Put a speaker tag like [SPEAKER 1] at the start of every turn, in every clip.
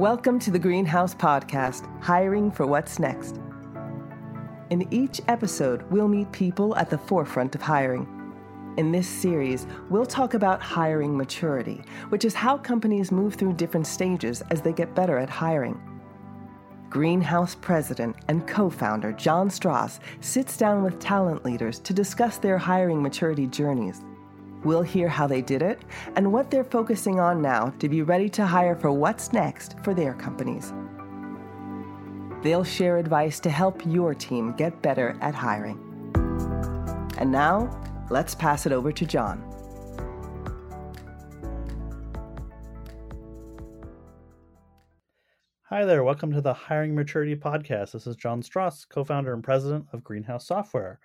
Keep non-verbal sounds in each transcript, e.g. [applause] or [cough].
[SPEAKER 1] Welcome to the Greenhouse Podcast Hiring for What's Next. In each episode, we'll meet people at the forefront of hiring. In this series, we'll talk about hiring maturity, which is how companies move through different stages as they get better at hiring. Greenhouse president and co founder Jon Stross sits down with talent leaders to discuss their hiring maturity journeys. We'll hear how they did it and what they're focusing on now to be ready to hire for what's next for their companies. They'll share advice to help your team get better at hiring. And now, let's pass it over to John.
[SPEAKER 2] Hi there, welcome to the Hiring Maturity Podcast. This is Jon Stross, co founder and president of Greenhouse Software.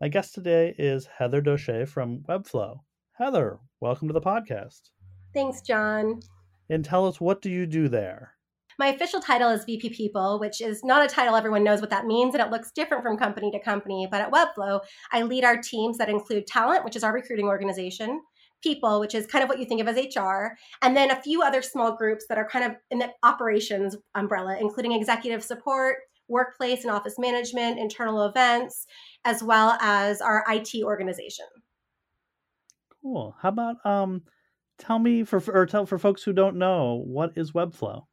[SPEAKER 2] My guest today is Heather Doshay from Webflow. Heather, welcome to the podcast.
[SPEAKER 3] Thanks, John.
[SPEAKER 2] And tell us, what do you do there?
[SPEAKER 3] My official title is VP People, which is not a title everyone knows what that means, and it looks different from company to company. But at Webflow, I lead our teams that include talent, which is our recruiting organization, people, which is kind of what you think of as HR, and then a few other small groups that are kind of in the operations umbrella, including executive support, workplace and office management, internal events, as well as our IT organization.
[SPEAKER 2] Cool. How about um tell me for or tell for folks who don't know, what is Webflow?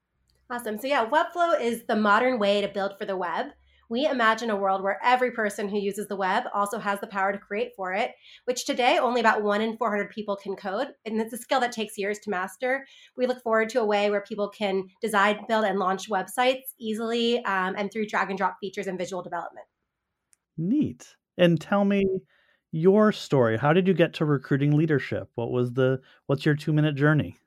[SPEAKER 3] Awesome. So yeah, Webflow is the modern way to build for the web. We imagine a world where every person who uses the web also has the power to create for it, which today only about one in 400 people can code. And it's a skill that takes years to master. We look forward to a way where people can design, build, and launch websites easily um, and through drag and drop features and visual development.
[SPEAKER 2] Neat. And tell me your story. How did you get to recruiting leadership? What was the what's your 2-minute journey?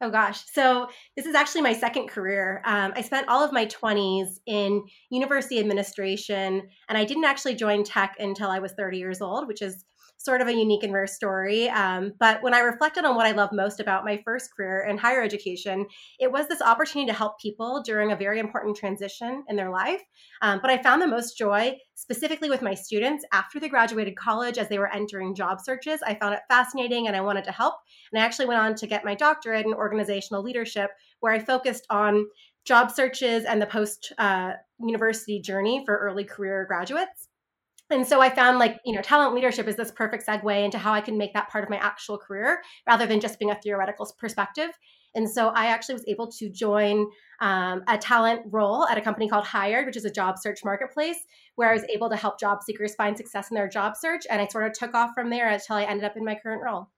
[SPEAKER 3] Oh gosh. So this is actually my second career. Um, I spent all of my 20s in university administration, and I didn't actually join tech until I was 30 years old, which is sort of a unique and rare story. Um, but when I reflected on what I love most about my first career in higher education, it was this opportunity to help people during a very important transition in their life. Um, but I found the most joy specifically with my students after they graduated college as they were entering job searches. I found it fascinating and I wanted to help. And I actually went on to get my doctorate in organizational leadership, where I focused on job searches and the post uh, university journey for early career graduates and so I found like, you know, talent leadership is this perfect segue into how I can make that part of my actual career rather than just being a theoretical perspective. And so I actually was able to join um, a talent role at a company called Hired, which is a job search marketplace, where I was able to help job seekers find success in their job search. And I sort of took off from there until I ended up in my current role.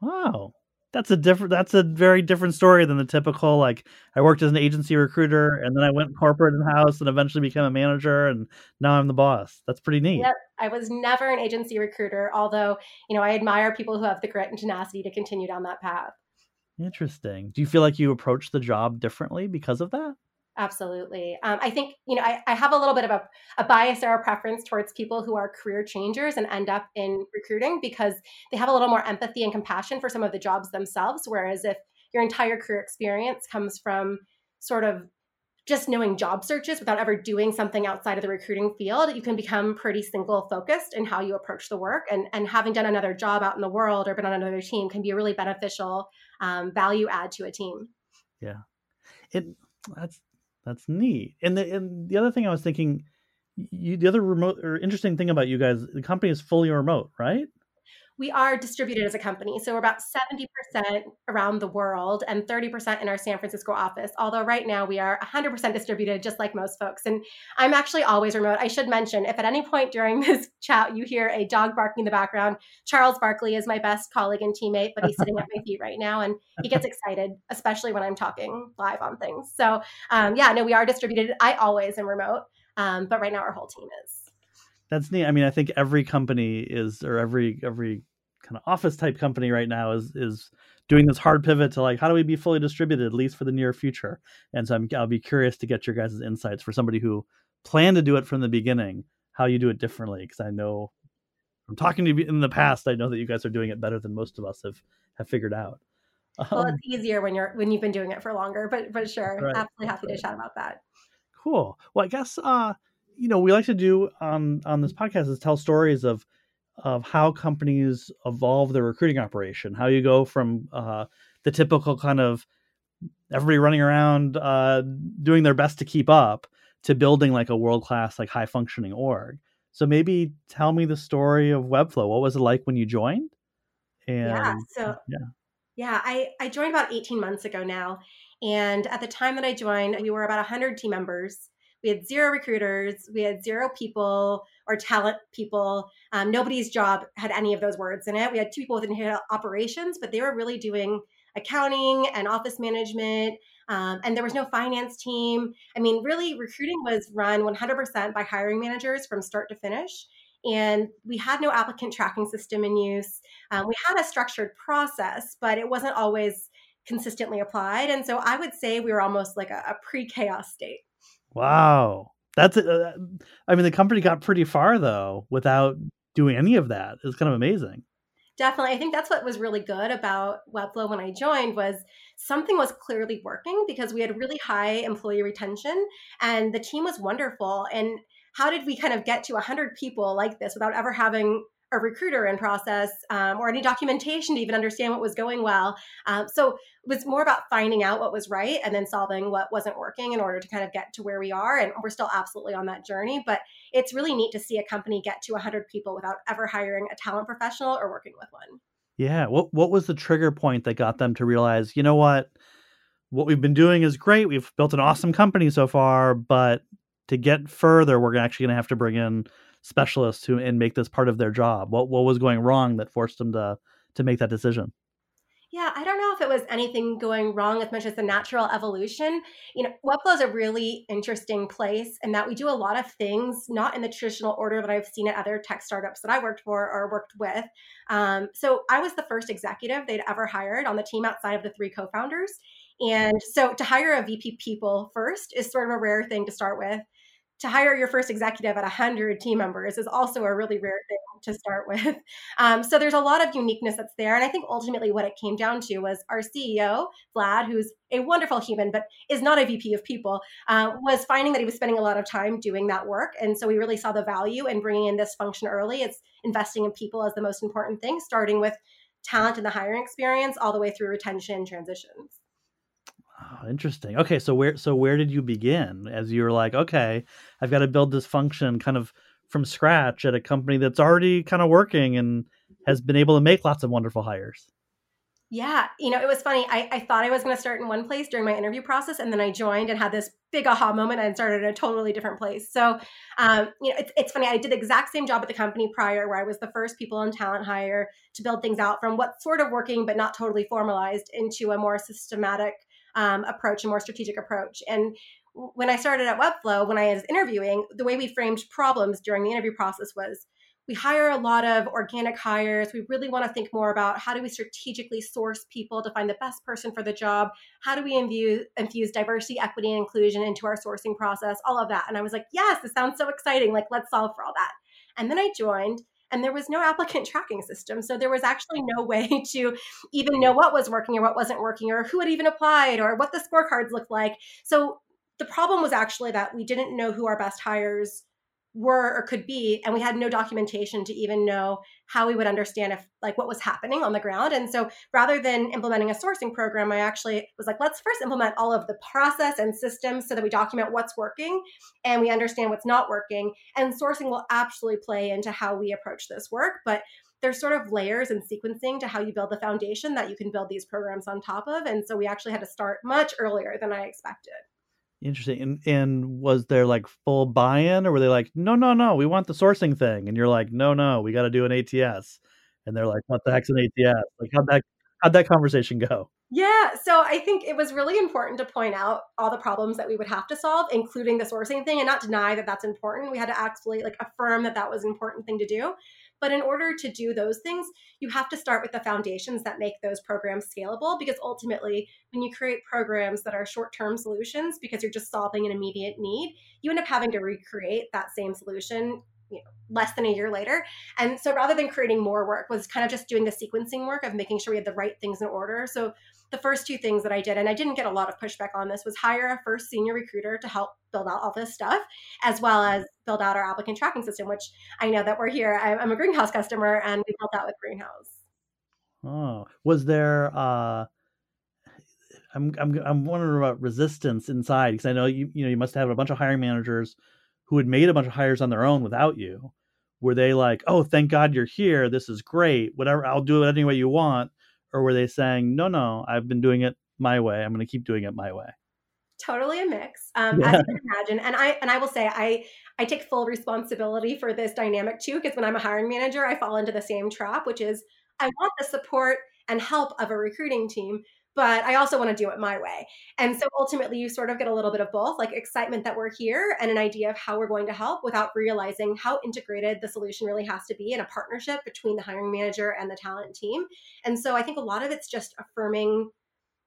[SPEAKER 2] Wow that's a different that's a very different story than the typical like i worked as an agency recruiter and then i went corporate in house and eventually became a manager and now i'm the boss. That's pretty neat.
[SPEAKER 3] Yep i was never an agency recruiter although you know i admire people who have the grit and tenacity to continue down that path.
[SPEAKER 2] Interesting. Do you feel like you approach the job differently because of that
[SPEAKER 3] Absolutely. Um, I think, you know, I, I, have a little bit of a, a bias or a preference towards people who are career changers and end up in recruiting because they have a little more empathy and compassion for some of the jobs themselves. Whereas if your entire career experience comes from sort of just knowing job searches without ever doing something outside of the recruiting field, you can become pretty single focused in how you approach the work. And, and having done another job out in the world or been on another team can be a really beneficial um, value add to a team.
[SPEAKER 2] Yeah. It, that's that's neat. And the and the other thing I was thinking, you the other remote or interesting thing about you guys, the company is fully remote, right?
[SPEAKER 3] We are distributed as a company. So we're about 70% around the world and 30% in our San Francisco office. Although right now we are 100% distributed, just like most folks. And I'm actually always remote. I should mention if at any point during [laughs] this chat you hear a dog barking in the background, Charles Barkley is my best colleague and teammate, but he's sitting at my feet right now and he gets excited, especially when I'm talking live on things. So um, yeah, no, we are distributed. I always am remote, um, but right now our whole team is
[SPEAKER 2] that's neat. I mean, I think every company is, or every every kind of office type company right now is is doing this hard pivot to like how do we be fully distributed at least for the near future. And so I'm, I'll be curious to get your guys' insights for somebody who planned to do it from the beginning, how you do it differently. Because I know from talking to you in the past, I know that you guys are doing it better than most of us have have figured out.
[SPEAKER 3] Well, um, it's easier when you're when you've been doing it for longer, but but sure, right, absolutely happy right. to chat about that.
[SPEAKER 2] Cool. Well, I guess uh, you know, we like to do on on this podcast is tell stories of of how companies evolve their recruiting operation, how you go from uh, the typical kind of everybody running around uh, doing their best to keep up to building like a world class like high functioning org. So maybe tell me the story of Webflow. What was it like when you joined?
[SPEAKER 3] And yeah, so yeah. Yeah, I, I joined about 18 months ago now. And at the time that I joined, we were about 100 team members. We had zero recruiters, we had zero people or talent people. Um, nobody's job had any of those words in it. We had two people within operations, but they were really doing accounting and office management. Um, and there was no finance team. I mean, really, recruiting was run 100% by hiring managers from start to finish. And we had no applicant tracking system in use. Um, we had a structured process, but it wasn't always consistently applied. And so I would say we were almost like a, a pre chaos state.
[SPEAKER 2] Wow. That's, uh, I mean, the company got pretty far though without doing any of that. It's kind of amazing
[SPEAKER 3] definitely i think that's what was really good about webflow when i joined was something was clearly working because we had really high employee retention and the team was wonderful and how did we kind of get to 100 people like this without ever having a recruiter in process um, or any documentation to even understand what was going well. Um, so it was more about finding out what was right and then solving what wasn't working in order to kind of get to where we are. And we're still absolutely on that journey. But it's really neat to see a company get to 100 people without ever hiring a talent professional or working with one.
[SPEAKER 2] Yeah. What What was the trigger point that got them to realize, you know what? What we've been doing is great. We've built an awesome company so far, but to get further, we're actually going to have to bring in specialists who and make this part of their job? What what was going wrong that forced them to to make that decision?
[SPEAKER 3] Yeah, I don't know if it was anything going wrong as much as the natural evolution. You know, Webflow is a really interesting place in that we do a lot of things not in the traditional order that I've seen at other tech startups that I worked for or worked with. Um, so I was the first executive they'd ever hired on the team outside of the three co-founders. And so to hire a VP people first is sort of a rare thing to start with to hire your first executive at 100 team members is also a really rare thing to start with. [laughs] Um, so there's a lot of uniqueness that's there. And I think ultimately what it came down to was our CEO, Vlad, who's a wonderful human, but is not a VP of people, uh, was finding that he was spending a lot of time doing that work. And so we really saw the value in bringing in this function early. It's investing in people as the most important thing, starting with talent and the hiring experience all the way through retention transitions.
[SPEAKER 2] Oh, interesting. Okay, so where so where did you begin as you were like, okay, I've got to build this function kind of from scratch at a company that's already kind of working and has been able to make lots of wonderful hires?
[SPEAKER 3] Yeah, you know, it was funny. I, I thought I was going to start in one place during my interview process, and then I joined and had this big aha moment and started in a totally different place. So, um, you know, it's, it's funny. I did the exact same job at the company prior, where I was the first people in talent hire to build things out from what's sort of working but not totally formalized into a more systematic um, approach, a more strategic approach. And when I started at Webflow, when I was interviewing, the way we framed problems during the interview process was we hire a lot of organic hires. We really want to think more about how do we strategically source people to find the best person for the job? How do we infuse, infuse diversity, equity, and inclusion into our sourcing process? All of that. And I was like, yes, this sounds so exciting. Like, let's solve for all that. And then I joined and there was no applicant tracking system. So there was actually no [laughs] way to even know mm. what was working or what wasn't working or who had even applied or what the scorecards looked like. So the problem was actually that we didn't know who our best hires were or could be and we had no documentation to even know how we would understand if like what was happening on the ground. And so rather than implementing a sourcing program i actually was like let's first implement all of the process and systems so that we document what's working and we understand what's not working. And sourcing will absolutely play into how we approach this work but there's sort of layers and sequencing to how you build the foundation that you can build these programs on top of. And so we actually had to start much earlier than i expected
[SPEAKER 2] Interesting. And and was there like full buy-in, or were they like, no, no, no, we want the sourcing thing, and you're like, no, no, we got to do an ATS, and they're like, what the heck's an ATS? Like, how'd that how'd that conversation go?
[SPEAKER 3] Yeah, so I think it was really important to point out all the problems that we would have to solve, including the sourcing thing, and not deny that that's important. We had to actually like affirm that that was an important thing to do. But in order to do those things, you have to start with the foundations that make those programs scalable because ultimately, when you create programs that are short term solutions because you're just solving an immediate need, you end up having to recreate that same solution you know, less than a year later. And so rather than creating more work was kind of just doing the sequencing work of making sure we had the right things in order. So the first two things that I did, and I didn't get a lot of pushback on this, was hire a first senior recruiter to help build out all this stuff, as well as build out our applicant tracking system, which I know that we're here. I'm a greenhouse customer and we built that with Greenhouse.
[SPEAKER 2] Oh, was there, uh, I'm I'm I'm wondering about resistance inside because I know you you know you must have a bunch of hiring managers who had made a bunch of hires on their own without you. Were they like, "Oh, thank God you're here. This is great. Whatever, I'll do it any way you want," or were they saying, "No, no, I've been doing it my way. I'm going to keep doing it my way."
[SPEAKER 3] Totally a mix, um, yeah. as you can imagine. And I and I will say I I take full responsibility for this dynamic too because when I'm a hiring manager, I fall into the same trap, which is I want the support and help of a recruiting team, but I also want to do it my way. And so ultimately, you sort of get a little bit of both like excitement that we're here and an idea of how we're going to help without realizing how integrated the solution really has to be in a partnership between the hiring manager and the talent team. And so I think a lot of it's just affirming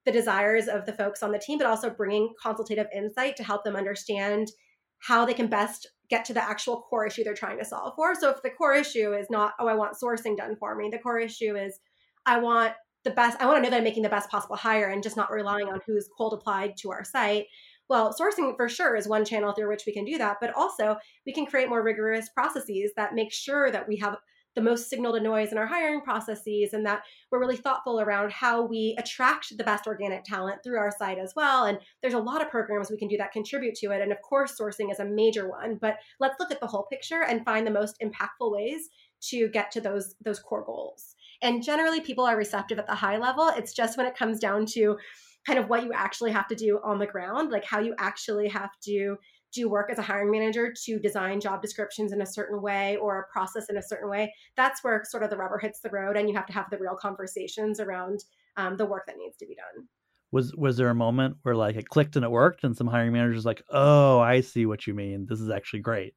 [SPEAKER 3] the desires of the folks on the team, but also bringing consultative insight to help them understand how they can best get to the actual core issue they're trying to solve for. So if the core issue is not, oh, I want sourcing done for me, the core issue is, I want the best i want to know that i'm making the best possible hire and just not relying on who's cold applied to our site. Well sourcing for sure is one channel through which we can do that but also we can create more rigorous processes that make sure that we have the most signal to noise in our hiring processes and that we're really thoughtful around how we attract the best organic talent through our site as well and there's a lot of programs we can do that contribute to it and of course sourcing is a major one but let's look at the whole picture and find the most impactful ways to get to those those core goals and generally, people are receptive at the high level. It's just when it comes down to kind of what you actually have to do on the ground, like how you actually have to do work as a hiring manager to design job descriptions in a certain way or a process in a certain way. That's where sort of the rubber hits the road, and you have to have the real conversations around um, the work that needs to be done.
[SPEAKER 2] Was was there a moment where like it clicked and it worked, and some hiring managers like, oh, I see what you mean. This is actually great.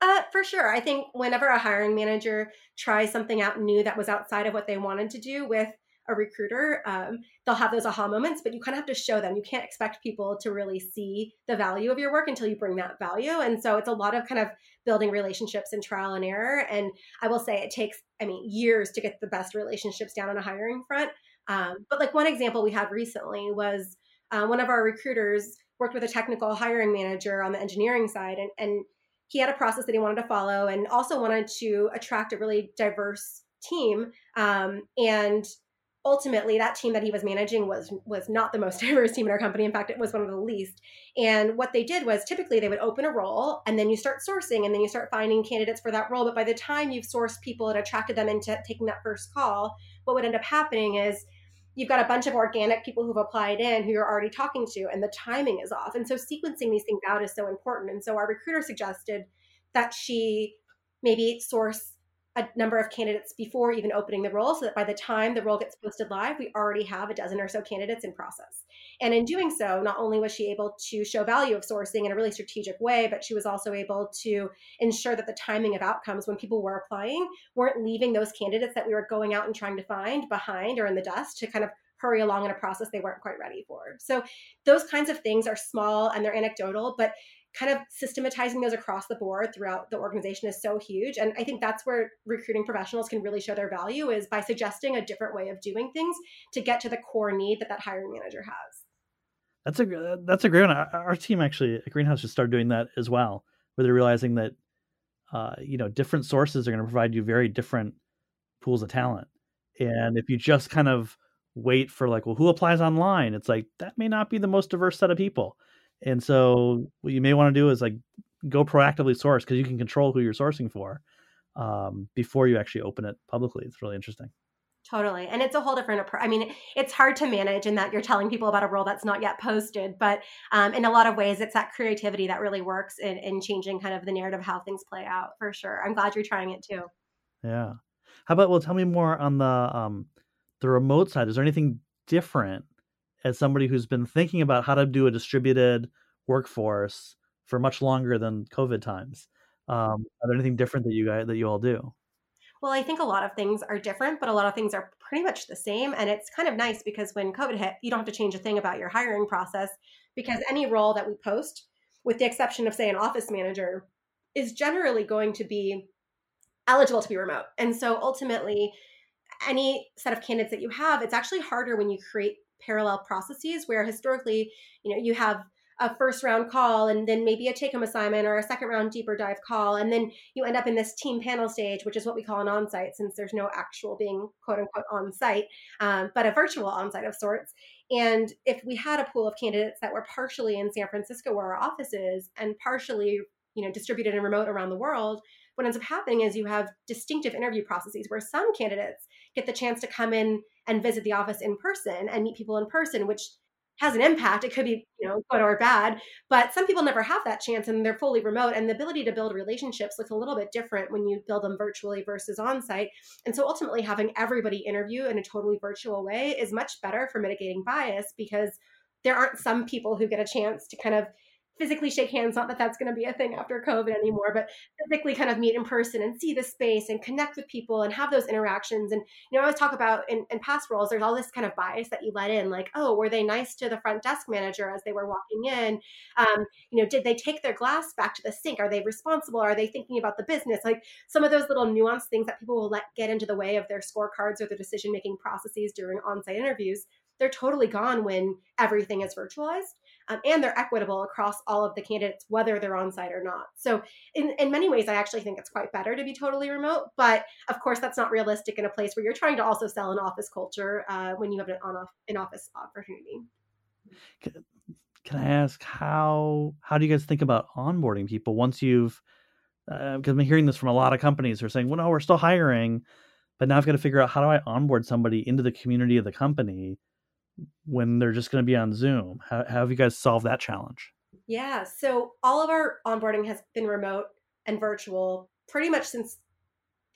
[SPEAKER 3] Uh, for sure. I think whenever a hiring manager tries something out new that was outside of what they wanted to do with a recruiter, um, they'll have those aha moments, but you kind of have to show them. You can't expect people to really see the value of your work until you bring that value. And so it's a lot of kind of building relationships and trial and error. And I will say it takes, I mean, years to get the best relationships down on a hiring front. Um, but like one example we had recently was uh, one of our recruiters worked with a technical hiring manager on the engineering side and, and he had a process that he wanted to follow and also wanted to attract a really diverse team. Um, and ultimately that team that he was managing was was not the most [laughs] diverse team in our company in fact it was one of the least and what they did was typically they would open a role and then you start sourcing and then you start finding candidates for that role but by the time you've sourced people and attracted them into taking that first call what would end up happening is you've got a bunch of organic people who've applied in who you're already talking to and the timing is off. And so sequencing these things out is so important. And so our recruiter suggested that she maybe source a number of candidates before even opening the role so that by the time the role gets posted live we already have a dozen or so candidates in process. And in doing so not only was she able to show value of sourcing in a really strategic way but she was also able to ensure that the timing of outcomes when people were applying weren't leaving those candidates that we were going out and trying to find behind or in the dust to kind of hurry along in a process they weren't quite ready for. So those kinds of things are small and they're anecdotal but kind of systematizing those across the board throughout the organization is so huge. And i think that's where recruiting professionals can really show their value is by suggesting a different way of doing things to get to the core need that that hiring manager has.
[SPEAKER 2] That's a that's a great one. Our team actually at greenhouse just started doing that as well where they're realizing that uh, you know different sources are going to provide you very different pools of talent. And if you just kind of wait for like well who applies online? It's like that may not be the most diverse set of people and so what you may want to do is like go proactively source because you can control who you're sourcing for um, before you actually open it publicly. It's really interesting.
[SPEAKER 3] Totally. And it's a whole different approach. I mean, it's hard to manage in that you're telling people about a role that's not yet posted, but um, in a lot of ways, it's that creativity that really works in, in changing kind of the narrative of how things play out for sure. I'm glad you're trying it too.
[SPEAKER 2] Yeah. How about, well, tell me more on the, um, the remote side. Is there anything different as somebody who's been thinking about how to do a distributed workforce for much longer than COVID times. Um, are there anything different that you guys that you all do?
[SPEAKER 3] Well, I think a lot of things are different, but a lot of things are pretty much the same. And it's kind of nice because when COVID hit, you don't have to change a thing about your hiring process because any role that we post, with the exception of, say, an office manager, is generally going to be eligible to be remote. And so ultimately, any set of candidates that you have, it's actually harder when you create parallel processes where historically, you know, you have a first round call and then maybe a take home assignment or a second round deeper dive call. And then you end up in this team panel stage, which is what we call an on site since there's no actual being quote unquote on site, um, but a virtual on site of sorts. And if we had a pool of candidates that were partially in San Francisco where our office is and partially you know distributed and remote around the world what ends up happening is you have distinctive interview processes where some candidates get the chance to come in and visit the office in person and meet people in person which has an impact. It could be you know good or bad but some people never have that chance and they're fully remote and the ability to build relationships looks a little bit different when you build them virtually versus on site and so ultimately having everybody interview in a totally virtual way is much better for mitigating bias because there aren't some people who get a chance to kind of physically shake hands not that that's going to be a thing after covid anymore but physically kind of meet in person and see the space and connect with people and have those interactions. And you know i always talk about in, in past roles there's all this kind of bias that you let in like oh were they nice to the front desk manager as they were walking in? Um, you know did they take their glass back to the sink? Are they responsible? Are they thinking about the business? Like some of those little nuanced things that people will let get into the way of their scorecards or their decision making processes during on-site interviews they're totally gone when everything is virtualized um, and they're equitable across all of the candidates, whether they're on site or not. So, in, in many ways, I actually think it's quite better to be totally remote. But of course, that's not realistic in a place where you're trying to also sell an office culture uh, when you have an on an office opportunity.
[SPEAKER 2] Can, can I ask how how do you guys think about onboarding people once you've because uh, I'm hearing this from a lot of companies who are saying, well, no, we're still hiring, but now I've got to figure out how do I onboard somebody into the community of the company when they're just going to be on Zoom? How, how have you guys solved that challenge?
[SPEAKER 3] Yeah, so all of our onboarding has been remote and virtual pretty much since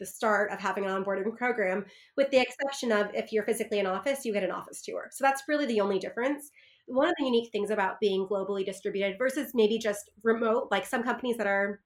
[SPEAKER 3] the start of having an onboarding program, with the exception of if you're physically in office, you get an office tour. So that's really the only difference. One of the unique things about being globally distributed versus maybe just remote, like some companies that are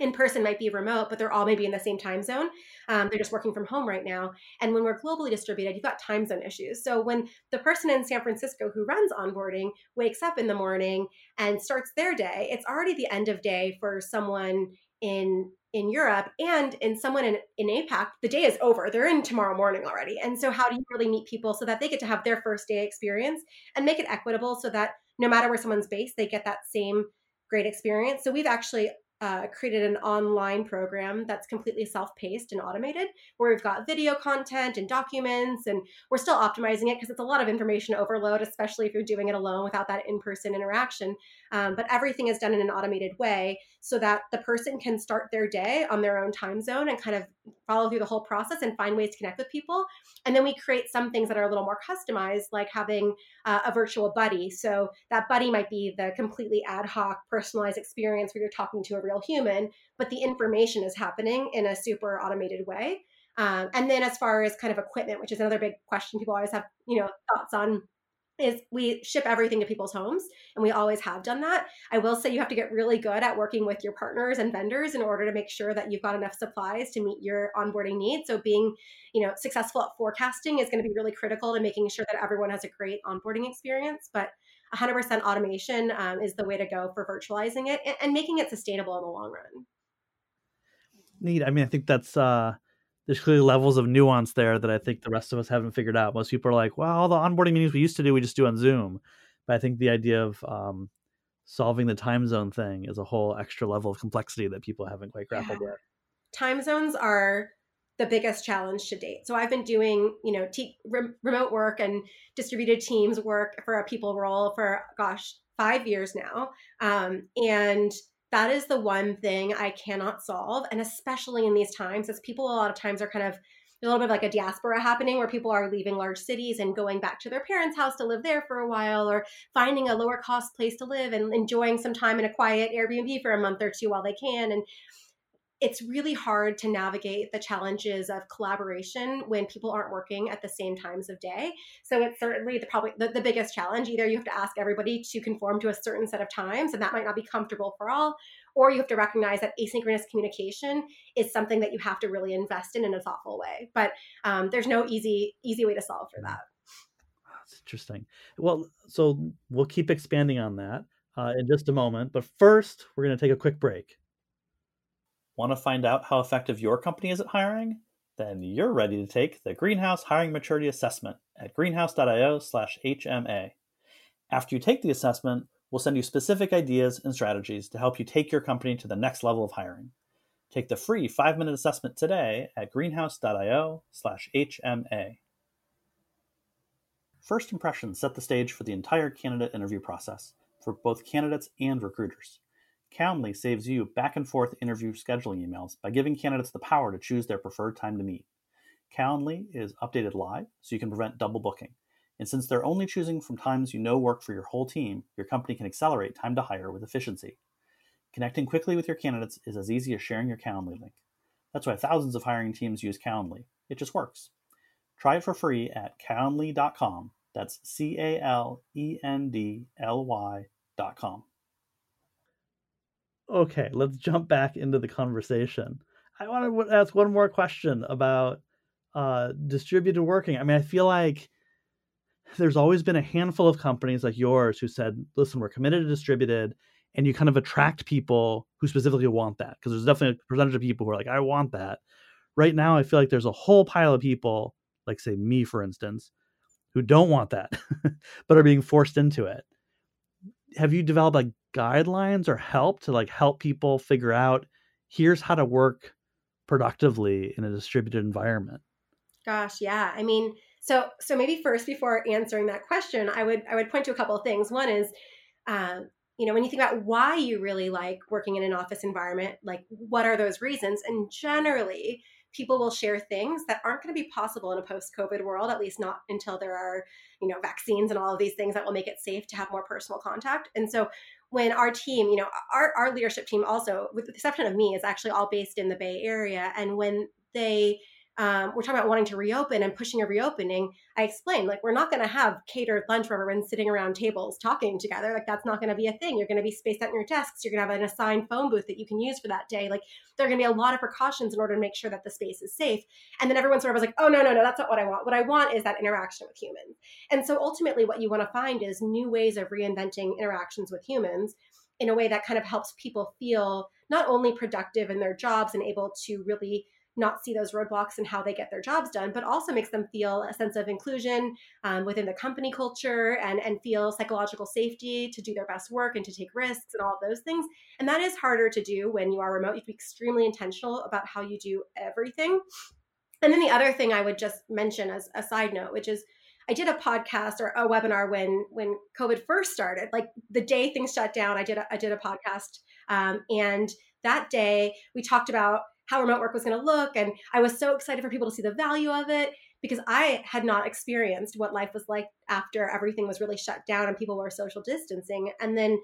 [SPEAKER 3] in person might be remote, but they're all maybe in the same time zone. Um, they're just working from home right now. And when we're globally distributed, you've got time zone issues. So when the person in San Francisco who runs onboarding wakes up in the morning and starts their day, it's already the end of day for someone in in Europe and in someone in, in APAC, the day is over. They're in tomorrow morning already. And so how do you really meet people so that they get to have their first day experience and make it equitable so that no matter where someone's based, they get that same great experience. So we've actually uh, created an online program that's completely self-paced and automated where we've got video content and documents and we're still optimizing it because it's a lot of information overload especially if you're doing it alone without that in-person interaction um, but everything is done in an automated way so that the person can start their day on their own time zone and kind of follow through the whole process and find ways to connect with people. And then we create some things that are a little more customized like having uh, a virtual buddy. So that buddy might be the completely ad hoc personalized experience where you're talking to a real human but the information is happening in a super automated way. Um, and then as far as kind of equipment which is another big question people always have you know thoughts on is we ship everything to people's homes and we always have done that. I will say you have to get really good at working with your partners and vendors in order to make sure that you've got enough supplies to meet your onboarding needs. So being you know successful at forecasting is going to be really critical to making sure that everyone has a great onboarding experience but 100% automation um, is the way to go for virtualizing it and, and making it sustainable in the long run.
[SPEAKER 2] Neat. I mean i think that's uh there's clearly levels of nuance there that I think the rest of us haven't figured out. Most people are like, well, all the onboarding meetings we used to do, we just do on Zoom. But I think the idea of um, solving the time zone thing is a whole extra level of complexity that people haven't quite grappled yeah. with.
[SPEAKER 3] Time zones are the biggest challenge to date. So I've been doing, you know, te- re- remote work and distributed teams work for a people role for, gosh, five years now. Um, and that is the one thing I cannot solve. And especially in these times, as people a lot of times are kind of a little bit of like a diaspora happening where people are leaving large cities and going back to their parents' house to live there for a while or finding a lower cost place to live and enjoying some time in a quiet Airbnb for a month or two while they can. And it's really hard to navigate the challenges of collaboration when people aren't working at the same times of day. So it's certainly the probably the, the, biggest challenge. Either you have to ask everybody to conform to a certain set of times, and that might not be comfortable for all, or you have to recognize that asynchronous communication is something that you have to really invest in in a thoughtful way. But um, there's no easy easy way to solve for that.
[SPEAKER 2] That's interesting. Well, so we'll keep expanding on that uh, in just a moment. But first, we're going to take a quick break. Want to find out how effective your company is at hiring? Then you're ready to take the Greenhouse Hiring Maturity Assessment at greenhouse.io/hma. After you take the assessment, We'll send you specific ideas and strategies to help you take your company to the next level of hiring. Take the free five minute assessment today at greenhouse.io/hma. First impressions set the stage for the entire candidate interview process for both candidates and recruiters. Calendly saves you back and forth interview scheduling emails by giving candidates the power to choose their preferred time to meet. Calendly is updated live so you can prevent double booking. And since they're only choosing from times you know work for your whole team, your company can accelerate time to hire with efficiency. Connecting quickly with your candidates is as easy as sharing your Calendly link. That's why thousands of hiring teams use Calendly. It just works. Try it for free at calendly.com. That's C A L E N D L Y.com. Okay, let's jump back into the conversation. I want to ask one more question about uh, distributed working. I mean, I feel like there's always been a handful of companies like yours who said, listen, we're committed to distributed, and you kind of attract people who specifically want that because there's definitely a percentage of people who are like, I want that. Right now, I feel like there's a whole pile of people, like, say, me, for instance, who don't want that, [laughs] but are being forced into it. Have you developed like guidelines or help to like help people figure out here's how to work productively in a distributed environment?
[SPEAKER 3] Gosh, yeah. I mean, so so maybe first before answering that question, I would I would point to a couple of things. One is, um, you know, when you think about why you really like working in an office environment, like what are those reasons? And generally, people will share things that aren't going to be possible in a post-COVID world, at least not until there are, you know, vaccines and all of these things that will make it safe to have more personal contact. And so when our team, you know, our, our leadership team also, with the exception of me, is actually all based in the Bay Area. And when they um, we're talking about wanting to reopen and pushing a reopening, I explained like we're not going to have catered lunch where everyone's sitting around tables talking together. Like that's not going to be a thing. You're going to be spaced out in your desks. You're going to have an assigned phone booth that you can use for that day. Like there are going to be a lot of precautions in order to make sure that the space is safe. And then everyone sort of was like, oh no no no, that's not what I want. What I want is that interaction with humans. And so ultimately, what you want to find is new ways of reinventing interactions with humans in a way that kind of helps people feel not only productive in their jobs and able to really not see those roadblocks and how they get their jobs done, but also makes them feel a sense of inclusion um, within the company culture and, and feel psychological safety to do their best work and to take risks and all of those things. And that is harder to do when you are remote. You have to be extremely intentional about how you do everything. And then the other thing I would just mention as a side note, which is I did a podcast or a webinar when when COVID first started. Like the day things shut down, I did a, I did a podcast, um, and that day we talked about how remote work was going to look. And I was so excited for people to see the value of it because I had not experienced what life was like after everything was really shut down and people were social distancing. And then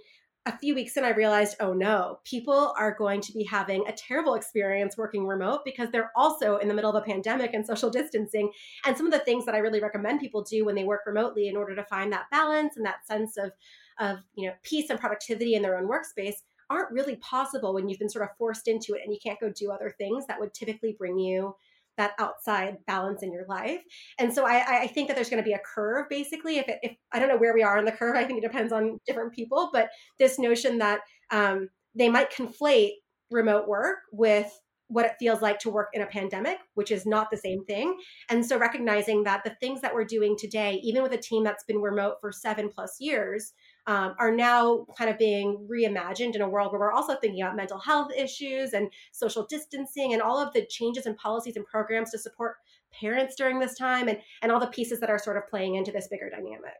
[SPEAKER 3] a few weeks in, I realized, oh no, people are going to be having a terrible experience working remote because they're also in the middle of a pandemic and social distancing. And some of the things that I really recommend people do when they work remotely in order to find that balance and that sense of, of you know, peace and productivity in their own workspace aren't really possible when you've been sort of forced into it and you can't go do other things that would typically bring you that outside balance in your life. And so I, I think that there's going to be a curve basically. If, it, if I don't know where we are in the curve, I think it depends on different people, but this notion that um, they might conflate remote work with what it feels like to work in a pandemic, which is not the same thing. And so recognizing that the things that we're doing today, even with a team that's been remote for seven plus years, um, are now kind of being reimagined in a world where we're also thinking about mental health issues and social distancing and all of the changes and policies and programs to support parents during this time and, and all the pieces that are sort of playing into this bigger dynamic.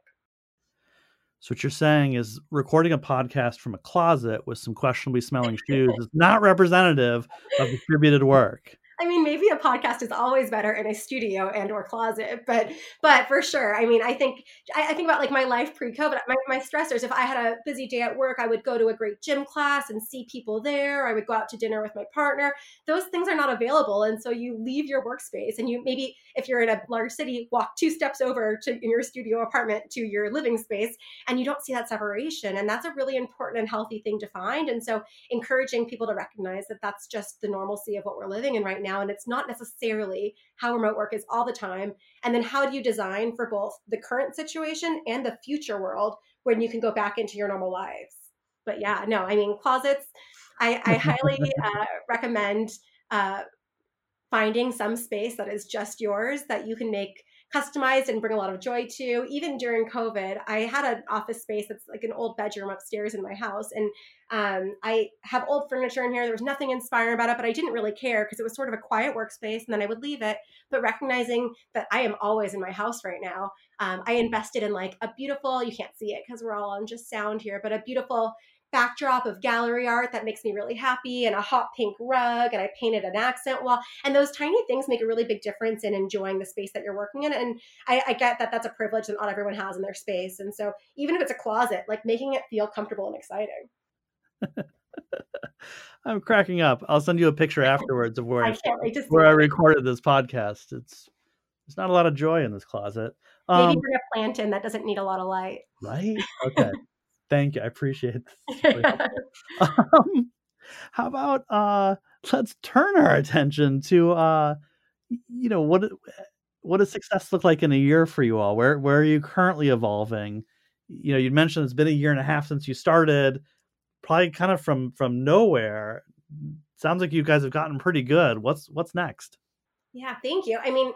[SPEAKER 2] So what you're saying is recording a podcast from a closet with some questionably smelling shoes is not representative of distributed work.
[SPEAKER 3] I mean, maybe a podcast is always better in a studio and or closet, but but for sure. I mean, I think I, I think about like my life pre-COVID, my, my stressors. If I had a busy day at work, I would go to a great gym class and see people there. I would go out to dinner with my partner. Those things are not available, and so you leave your workspace and you maybe if you're in a large city, walk two steps over to in your studio apartment to your living space, and you don't see that separation. And that's a really important and healthy thing to find. And so encouraging people to recognize that that's just the normalcy of what we're living in right now now and it's not necessarily how remote work is all the time. And then how do you design for both the current situation and the future world when you can go back into your normal lives? But yeah no i mean closets i, I highly [laughs] uh, recommend uh, finding some space that is just yours that you can make customized and bring a lot of joy to. Even during COVID, I had an office space that's like an old bedroom upstairs in my house. And um, I have old furniture in here. There was nothing inspiring about it, but I didn't really care because it was sort of a quiet workspace. And then I would leave it. But recognizing that I am always in my house right now, um, I invested in like a beautiful, you can't see it because we're all on just sound here, but a beautiful backdrop of gallery art that makes me really happy and a hot pink rug and I painted an accent wall. And those tiny things make a really big difference in enjoying the space that you're working in. And I, I get that that's a privilege that not everyone has in their space. And so even if it's a closet, like making it feel comfortable and exciting. [laughs]
[SPEAKER 2] I'm cracking up. I'll send you a picture [laughs] afterwards of where I, where I recorded this podcast. It's there's not a lot of joy in this closet.
[SPEAKER 3] Um, Maybe bring a plant in that doesn't need a lot of light.
[SPEAKER 2] Right. Okay. [laughs] Thank you. I appreciate this. [laughs] [laughs] um, how about uh, let's turn our attention to uh, you know what what does success look like in a year for you all? Where where are you currently evolving? You know, you mentioned it's been a year and a half since you started, probably kind of from from nowhere. Sounds like you guys have gotten pretty good. What's what's next?
[SPEAKER 3] Yeah, thank you. I mean,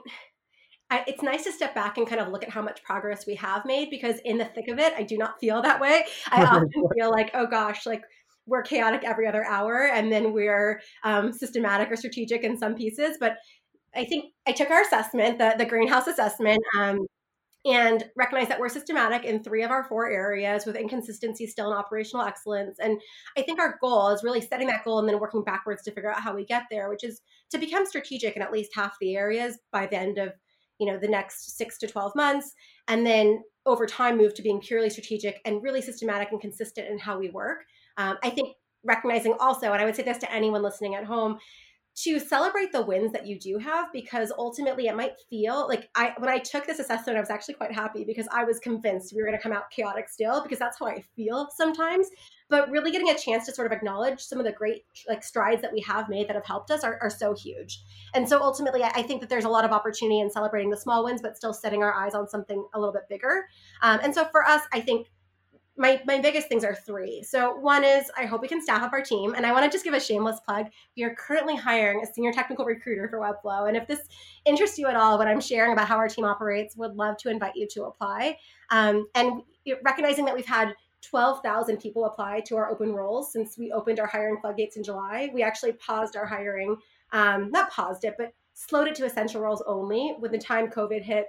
[SPEAKER 3] I, it's nice to step back and kind of look at how much progress we have made because in the thick of it, I do not feel that way. I [laughs] often feel like, oh gosh, like we're chaotic every other hour and then we're um, systematic or strategic in some pieces. But I think I took our assessment, the, the greenhouse assessment, um, and recognize that we're systematic in three of our four areas with inconsistency still in operational excellence. And I think our goal is really setting that goal and then working backwards to figure out how we get there, which is to become strategic in at least half the areas by the end of you know the next six to 12 months and then over time move to being purely strategic and really systematic and consistent in how we work. Um, i think recognizing also and i would say this to anyone listening at home to celebrate the wins that you do have because ultimately it might feel like I when I took this assessment I was actually quite happy because I was convinced we were going to come out chaotic still because that's how I feel sometimes. But really getting a chance to sort of acknowledge some of the great like strides that we have made that have helped us are, are so huge. And so ultimately I, think that there's a lot of opportunity in celebrating the small wins but still setting our eyes on something a little bit bigger. Um, and so for us I think my my biggest things are three. So one is I hope we can staff up our team, and I want to just give a shameless plug. We are currently hiring a senior technical recruiter for Webflow, and if this interests you at all, what I'm sharing about how our team operates, would love to invite you to apply. Um, and recognizing that we've had 12,000 people apply to our open roles since we opened our hiring floodgates in July. We actually paused our hiring, um, not paused it, but slowed it to essential roles only when the time COVID hit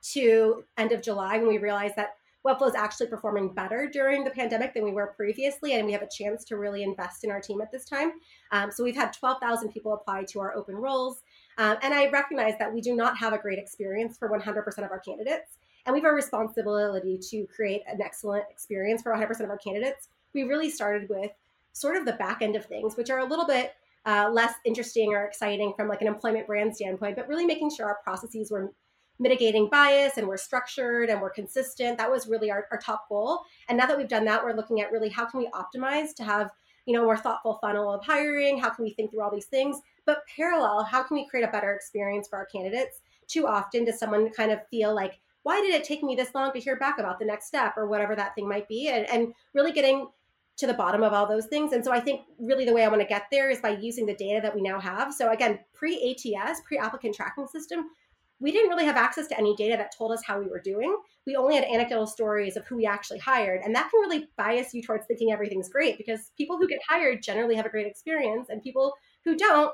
[SPEAKER 3] to end of July when we realized that Webflow is actually performing better during the pandemic than we were previously, and we have a chance to really invest in our team at this time. Um, so we've had 12,000 people apply to our open roles. Um, and I recognize that we do not have a great experience for 100% of our candidates. And we have a responsibility to create an excellent experience for 100% of our candidates. We really started with sort of the back end of things, which are a little bit uh, less interesting or exciting from like an employment brand standpoint, but really making sure our processes were mitigating bias and we're structured and we're consistent. That was really our, our top goal. And now that we've done that, we're looking at really how can we optimize to have you know more thoughtful funnel of hiring? How can we think through all these things? But parallel how can we create a better experience for our candidates? Too often does someone kind of feel like why did it take me this long to hear back about the next step? or whatever that thing might be. And, and really getting to the bottom of all those things. And so i think really the way i want to get there is by using the data that we now have. So again pre ats pre applicant tracking system we didn't really have access to any data that told us how we were doing. We only had anecdotal stories of who we actually hired. And that can really bias you towards thinking everything's great because people who get hired generally have a great experience, and people who don't,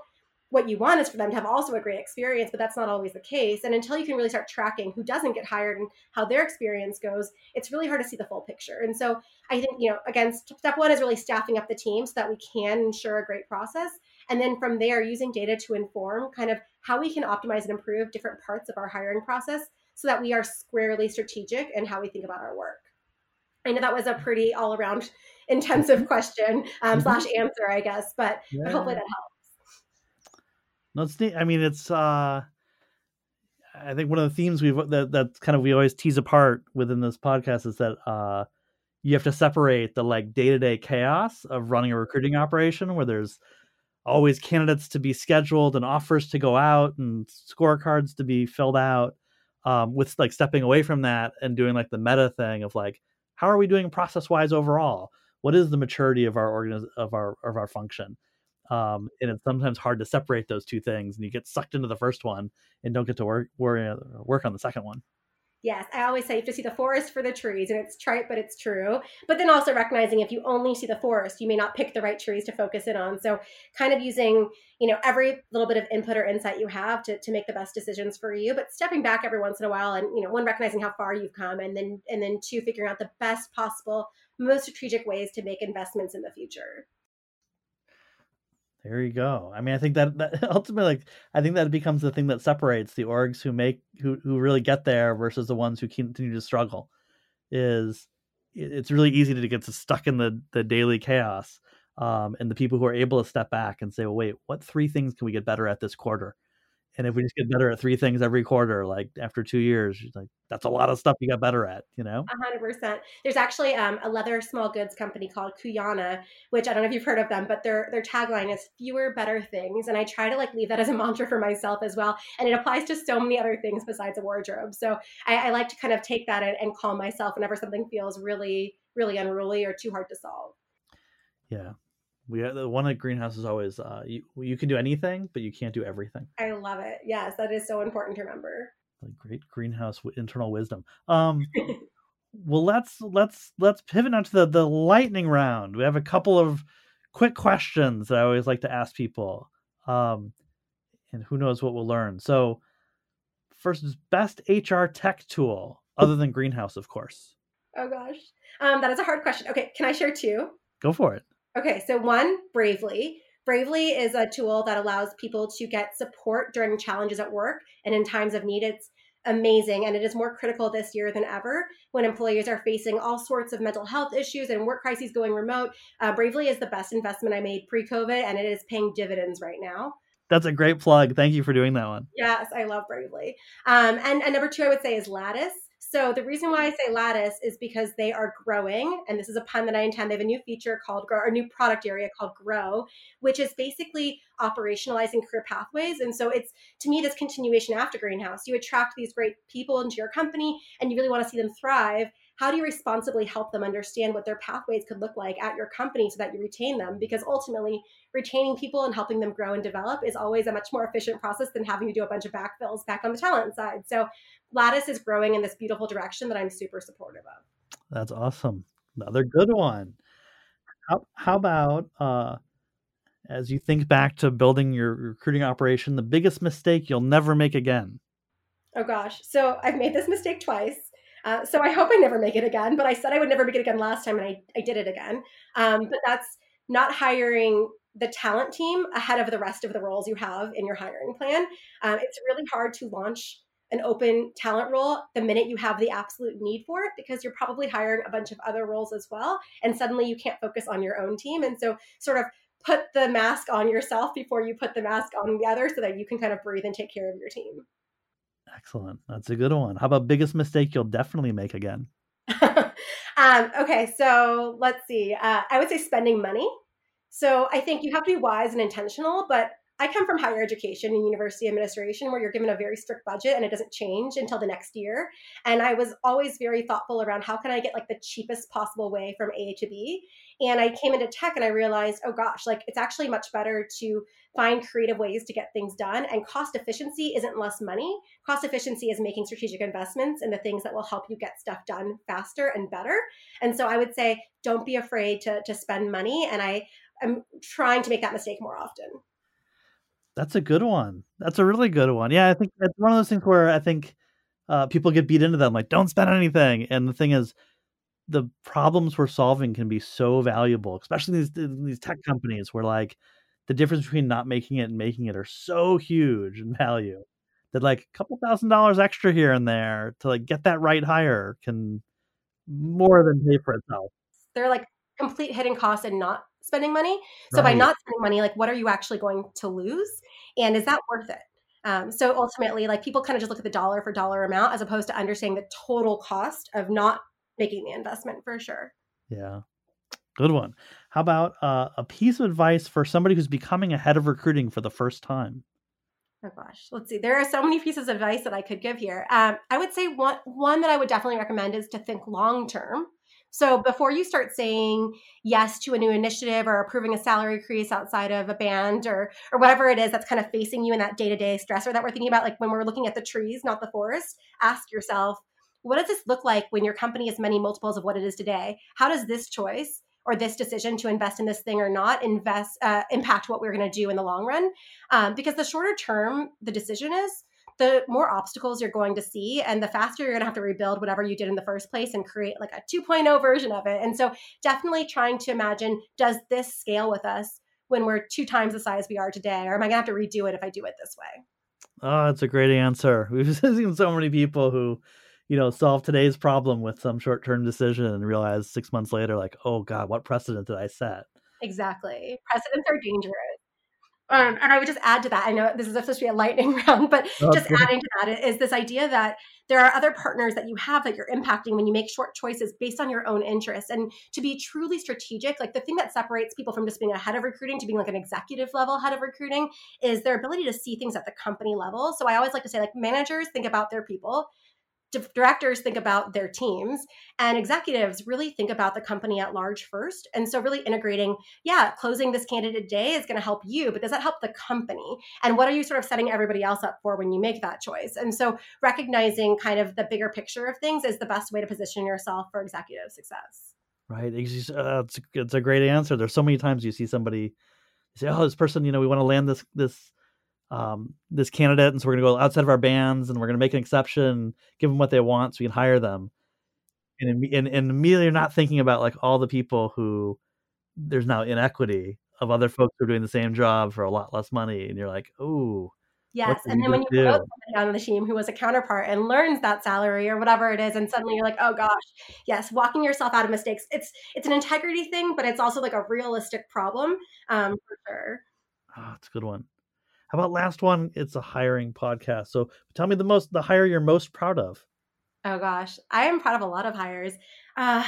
[SPEAKER 3] what you want is for them to have also a great experience, but that's not always the case. And until you can really start tracking who doesn't get hired and how their experience goes, it's really hard to see the full picture. And so I think, you know, again, step one is really staffing up the team so that we can ensure a great process. And then from there, using data to inform kind of how we can optimize and improve different parts of our hiring process so that we are squarely strategic in how we think about our work. I know that was a pretty all around [laughs] intensive question um, mm-hmm. slash answer, I guess, but, yeah. hopefully that helps.
[SPEAKER 2] No, it's neat. I mean, it's, uh, I think one of the themes we've that that kind of we always tease apart within this podcast is that uh, you have to separate the like day to day chaos of running a recruiting operation where there's always candidates to be scheduled and offers to go out and scorecards to be filled out um, with like stepping away from that and doing like the meta thing of like how are we doing process wise overall what is the maturity of our organ of our of our function Um, and it's sometimes hard to separate those two things, and you get sucked into the first one and don't get to work worry, uh, work on the second one.
[SPEAKER 3] Yes, I always say you have to see the forest for the trees, and it's trite, but it's true. But then also recognizing if you only see the forest, you may not pick the right trees to focus in on. So, kind of using you know every little bit of input or insight you have to, to make the best decisions for you, but stepping back every once in a while, and you know one recognizing how far you've come, and then and then two figuring out the best possible, most strategic ways to make investments in the future.
[SPEAKER 2] There you go. I mean, I think that, that [laughs] ultimately, like, I think that becomes the thing that separates the orgs who make who who really get there versus the ones who continue to struggle. Is it's really easy to get stuck in the the daily chaos, um, and the people who are able to step back and say, "Well, wait, what three things can we get better at this quarter?" And if we just get better at three things every quarter like after two years like that's a lot of stuff you got better at you know?
[SPEAKER 3] 100% there's actually um, a leather small goods company called Cuyana which i don't know if you've heard of them but their their tagline is fewer better things and i try to like leave that as a mantra for myself as well and it applies to so many other things besides a wardrobe so i, I like to kind of take that and, and calm myself whenever something feels really really unruly or too hard to solve.
[SPEAKER 2] Yeah we the one at greenhouse is always uh, you you can do anything, but you can't do everything.
[SPEAKER 3] I love it. Yes, that is so important to remember.
[SPEAKER 2] Like great greenhouse internal wisdom. Um, [laughs] well, let's let's let's pivot now to the the lightning round. We have a couple of quick questions that I always like to ask people. Um, and who knows what we'll learn. So, first is best HR tech tool other than Greenhouse, of course.
[SPEAKER 3] Oh gosh, um, that is a hard question. Okay, can I share two?
[SPEAKER 2] Go for it.
[SPEAKER 3] Okay, so one, Bravely. Bravely is a tool that allows people to get support during challenges at work and in times of need. It's amazing and it is more critical this year than ever when employees are facing all sorts of mental health issues and work crises going remote. Uh, Bravely is the best investment I made pre COVID and it is paying dividends right now.
[SPEAKER 2] That's a great plug. Thank you for doing that one.
[SPEAKER 3] Yes, I love Bravely. Um, and, and number two, I would say is Lattice. So the reason why I hmm. say lattice is because they are growing, and this is a pun that I intend. They have a new feature called grow, or a new product area called grow, which is basically operationalizing career pathways. And so it's to me this continuation after greenhouse. You attract these great people into your company, and you really want to see them thrive. How do you responsibly help them understand what their pathways could look like at your company so that you retain them? Because ultimately, retaining people and helping them grow and develop is always a much more efficient process than having to do a bunch of backfills back on the talent side. So Lattice is growing in this beautiful direction that I'm super supportive of.
[SPEAKER 2] That's awesome. Another good one. How, how about uh, as you think back to building your recruiting operation, the biggest mistake you'll never make again?
[SPEAKER 3] Oh gosh. So I've made this mistake twice. Uh, so I hope I never make it again. But I said I would never make it again last time, and I, I did it again. Um, but that's not hiring the talent team ahead of the rest of the roles you have in your hiring plan. Um, it's really hard to launch an open talent role the minute you have the absolute need for it because you're probably hiring a bunch of other roles as well and suddenly you can't focus on your own team and so sort of put the mask on yourself before you put the mask on the other so that you can kind of breathe and take care of your team
[SPEAKER 2] excellent that's a good one how about biggest mistake you'll definitely make again [laughs]
[SPEAKER 3] um, okay so let's see uh, i would say spending money so i think you have to be wise and intentional but I come from higher education and university administration where you're given a very strict budget and it doesn't change until the next year. And I was always very thoughtful around how can I get like the cheapest possible way from A to B. And I came into tech and I realized, oh gosh, like it's actually much better to find creative ways to get things done. And cost efficiency isn't less money. Cost efficiency is making strategic investments in the things that will help you get stuff done faster and better. And so I would say, don't be afraid to, to spend money. And I am trying to make that mistake more often.
[SPEAKER 2] That's a good one. That's a really good one. Yeah, I think it's one of those things where I think uh, people get beat into them, like don't spend anything. And the thing is, the problems we're solving can be so valuable, especially these these tech companies, where like the difference between not making it and making it are so huge in value that like a couple thousand dollars extra here and there to like get that right hire can more than pay for itself.
[SPEAKER 3] They're like complete hidden costs and not spending money. So right. by not spending money, like what are you actually going to lose? And is that worth it? Um, so ultimately, like people kind of just look at the dollar for dollar amount as opposed to understanding the total cost of not making the investment for sure.
[SPEAKER 2] Yeah. Good one. How about uh, a piece of advice for somebody who's becoming a head of recruiting for the first time?
[SPEAKER 3] Oh gosh, let's see. There are so many pieces of advice that I could give here. Um, I would say one one that I would definitely recommend is to think long term. So before you start saying yes to a new initiative or approving a salary increase outside of a band or or whatever it is that's kind of facing you in that day-to-day stressor that we're thinking about, like when we're looking at the trees, not the forest, ask yourself, what does this look like when your company is many multiples of what it is today? How does this choice or this decision to invest in this thing or not invest uh, impact what we're going to do in the long run? Um, because the shorter term the decision is, the more obstacles you're going to see and the faster you're going to have to rebuild whatever you did in the first place and create like a 2.0 version of it. And so definitely trying to imagine does this scale with us when we're two times the size we are today or am I going to have to redo it if I do it this way?
[SPEAKER 2] Oh, that's a great answer. [laughs] We've seen so many people who you know, solve today's problem with some short term decision and realize six months later, like, oh God, what precedent did I set?
[SPEAKER 3] Exactly. Precedents are dangerous. Um, and I would just add to that. I know this is supposed to be a lightning [laughs] round, but oh, just good. adding to that is this idea that there are other partners that you have that you're impacting when you make short choices based on your own interests. And to be truly strategic, like the thing that separates people from just being a head of recruiting to being like an executive level head of recruiting is their ability to see things at the company level. So I always like to say, like, managers think about their people directors think about their teams and executives really think about the company at large first. And so really integrating yeah closing this candidate day is going to help you but does that help the company? And what are you sort of setting everybody else up for when you make that choice? And so recognizing kind of the bigger picture of things is the best way to position yourself for executive success.
[SPEAKER 2] Right it's, uh, a great answer. There's so many times you see somebody say oh this person you know we want to land this this um, this candidate, and so we're going to go outside of our bands, and we're going to make an exception, give them what they want, so we can hire them. And, and, and immediately, you're not thinking about like all the people who there's now inequity of other folks who are doing the same job for a lot less money, and you're like, oh.
[SPEAKER 3] Yes, and then when you do? promote somebody on the team who was a counterpart and learns that salary or whatever it is, and suddenly you're like, oh gosh, yes, walking yourself out of mistakes. It's it's an integrity thing, but it's also like a realistic problem um, for sure.
[SPEAKER 2] Oh, it's a good one. How about last one? It's a hiring podcast. So tell me the most the hire you're most proud of.
[SPEAKER 3] Oh gosh, I am proud of a lot of hires. Uh,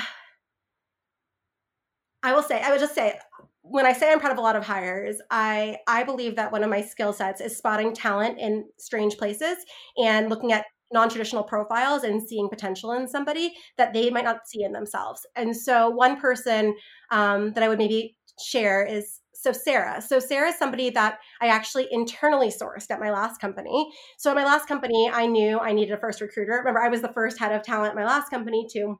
[SPEAKER 3] I will say, I would just say, when I say I'm proud of a lot of hires, I I believe that one of my skill sets is spotting talent in strange places and looking at non-traditional profiles and seeing potential in somebody that they might not see in themselves. And so, one person um, that I would maybe share is so Sarah. So Sarah is somebody that I actually internally sourced at my last company. So at my last company, I knew I needed a first recruiter. Remember, I was the first head of talent at my last company too.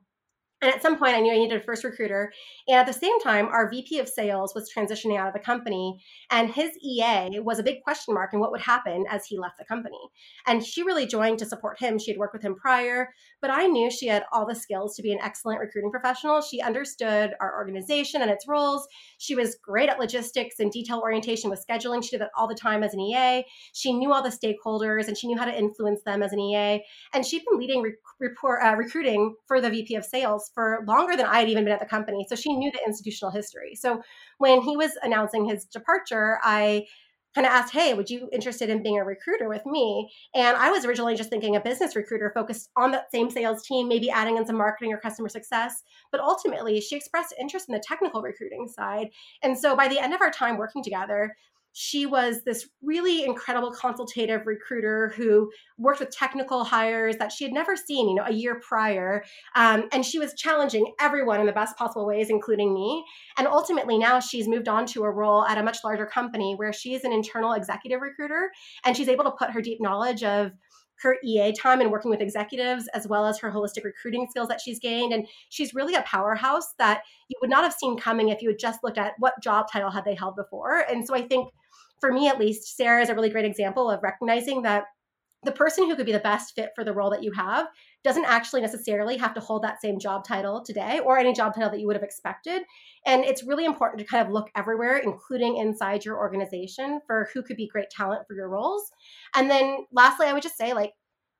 [SPEAKER 3] And at some point, I knew I needed a first recruiter. And at the same time, our VP of sales was transitioning out of the company, and his EA was a big question mark in what would happen as he left the company. And she really joined to support him. She had worked with him prior, but I knew she had all the skills to be an excellent recruiting professional. She understood our organization and its roles. She was great at logistics and detail orientation with scheduling. She did that all the time as an EA. She knew all the stakeholders and she knew how to influence them as an EA. And she'd been leading re- report, uh, recruiting for the VP of sales for longer than I had even been at the company. So she knew the institutional history. So when he was announcing his departure, I kind of asked, Hey, would you be interested in being a recruiter with me? And I was originally just thinking a business recruiter focused on that same sales team, maybe adding in some marketing or customer success. But ultimately, she expressed interest in the technical recruiting side. And so by the end of our time working together, she was this really incredible consultative recruiter who worked with technical hires that she had never seen, you know, a year prior. Um, and she was challenging everyone in the best possible ways, including me. And ultimately, now she's moved on to a role at a much larger company where she is an internal executive recruiter, and she's able to put her deep knowledge of her EA time and working with executives, as well as her holistic recruiting skills that she's gained. And she's really a powerhouse that you would not have seen coming if you had just looked at what job title had they held before. And so I think for me at least, Sarah is a really great example of recognizing that the person who could be the best fit for the role that you have doesn't actually necessarily have to hold that same job title today or any job title that you would have expected. And it's really important to kind of look everywhere, including inside your organization, for who could be great talent for your roles. And then lastly, I would just say, like,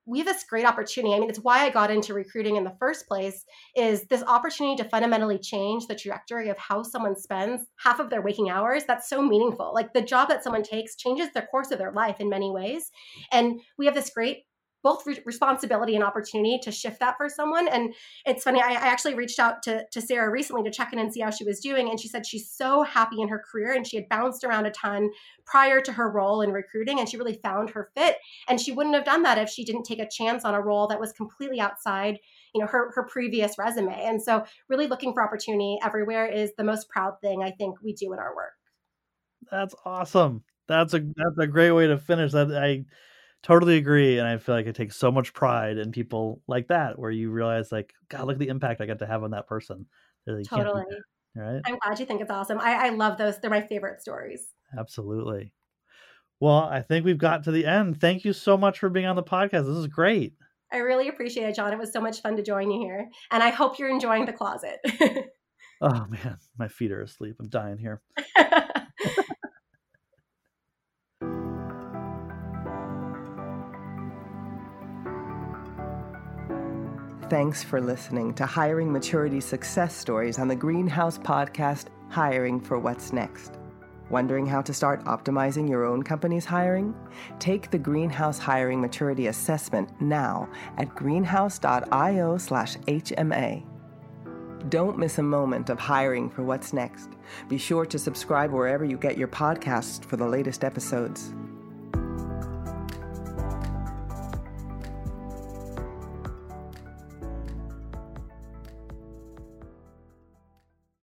[SPEAKER 3] we have this great opportunity. I mean, it's why I got into recruiting in the first place is this opportunity to fundamentally change the trajectory of how someone spends half of their waking hours. That's so meaningful. Like the job that someone takes changes the course of their life in many ways. And we have this great both re- responsibility and opportunity to shift that for someone. And it's funny, I, I, actually reached out to, to Sarah recently to check in and see how she was doing. And she said she's so happy in her career and she had bounced around a ton prior to her role in recruiting and she really found her fit. And she wouldn't have done that if she didn't take a chance on a role that was completely outside you know her her previous resume. And so really looking for opportunity everywhere is the most proud thing I think we do in our work.
[SPEAKER 2] That's awesome. That's a that's a great way to finish that. I totally agree, and I feel like I take so much pride in people like that, where you realize, like, God, look at the impact I got to have on that person.
[SPEAKER 3] Totally. Right. I'm glad you think it's awesome. I, I love those. They're my favorite stories.
[SPEAKER 2] Absolutely. Well, I think we've got to the end. Thank you so much for being on the podcast. This is great.
[SPEAKER 3] I really appreciate it, Jon. It was so much fun to join you here. And I hope you're enjoying the closet. [laughs]
[SPEAKER 2] oh, man. My feet are asleep. I'm dying here. [laughs]
[SPEAKER 1] Thanks for listening to Hiring Maturity Success Stories on the Greenhouse Podcast Hiring for What's Next. Wondering how to start optimizing your own company's hiring? Take the Greenhouse Hiring Maturity Assessment now at greenhouse.io slash HMA. Don't miss a moment of hiring for what's next. Be sure to subscribe wherever you get your podcasts for the latest episodes.